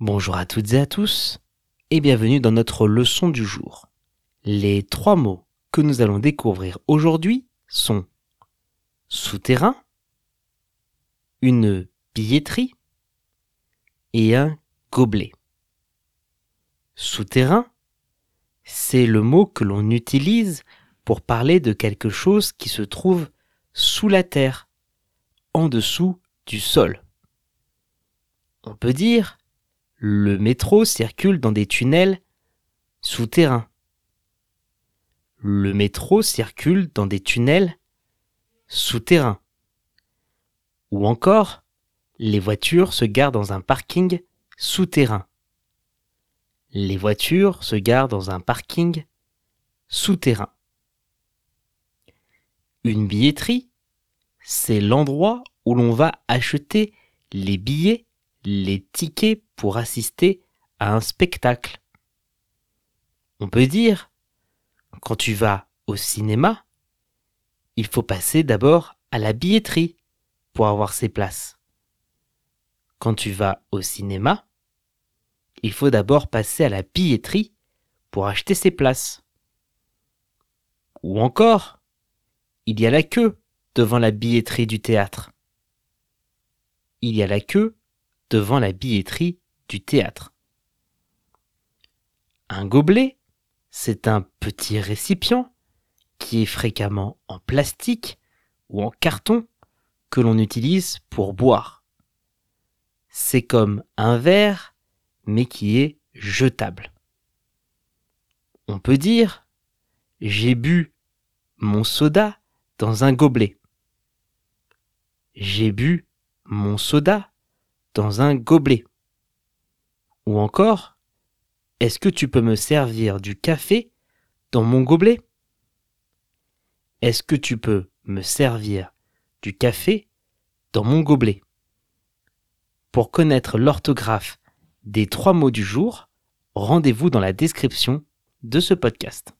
Bonjour à toutes et à tous et bienvenue dans notre leçon du jour. Les trois mots que nous allons découvrir aujourd'hui sont souterrain, une billetterie et un gobelet. Souterrain, c'est le mot que l'on utilise pour parler de quelque chose qui se trouve sous la terre, en dessous du sol. On peut dire le métro circule dans des tunnels souterrains. Le métro circule dans des tunnels souterrains. Ou encore, les voitures se garent dans un parking souterrain. Les voitures se garent dans un parking souterrain. Une billetterie, c'est l'endroit où l'on va acheter les billets, les tickets pour assister à un spectacle. On peut dire, quand tu vas au cinéma, il faut passer d'abord à la billetterie pour avoir ses places. Quand tu vas au cinéma, il faut d'abord passer à la billetterie pour acheter ses places. Ou encore, il y a la queue devant la billetterie du théâtre. Il y a la queue devant la billetterie du théâtre. Un gobelet, c'est un petit récipient qui est fréquemment en plastique ou en carton que l'on utilise pour boire. C'est comme un verre, mais qui est jetable. On peut dire j'ai bu mon soda dans un gobelet. J'ai bu mon soda dans un gobelet. Ou encore, est-ce que tu peux me servir du café dans mon gobelet? Est-ce que tu peux me servir du café dans mon gobelet? Pour connaître l'orthographe des trois mots du jour, rendez-vous dans la description de ce podcast.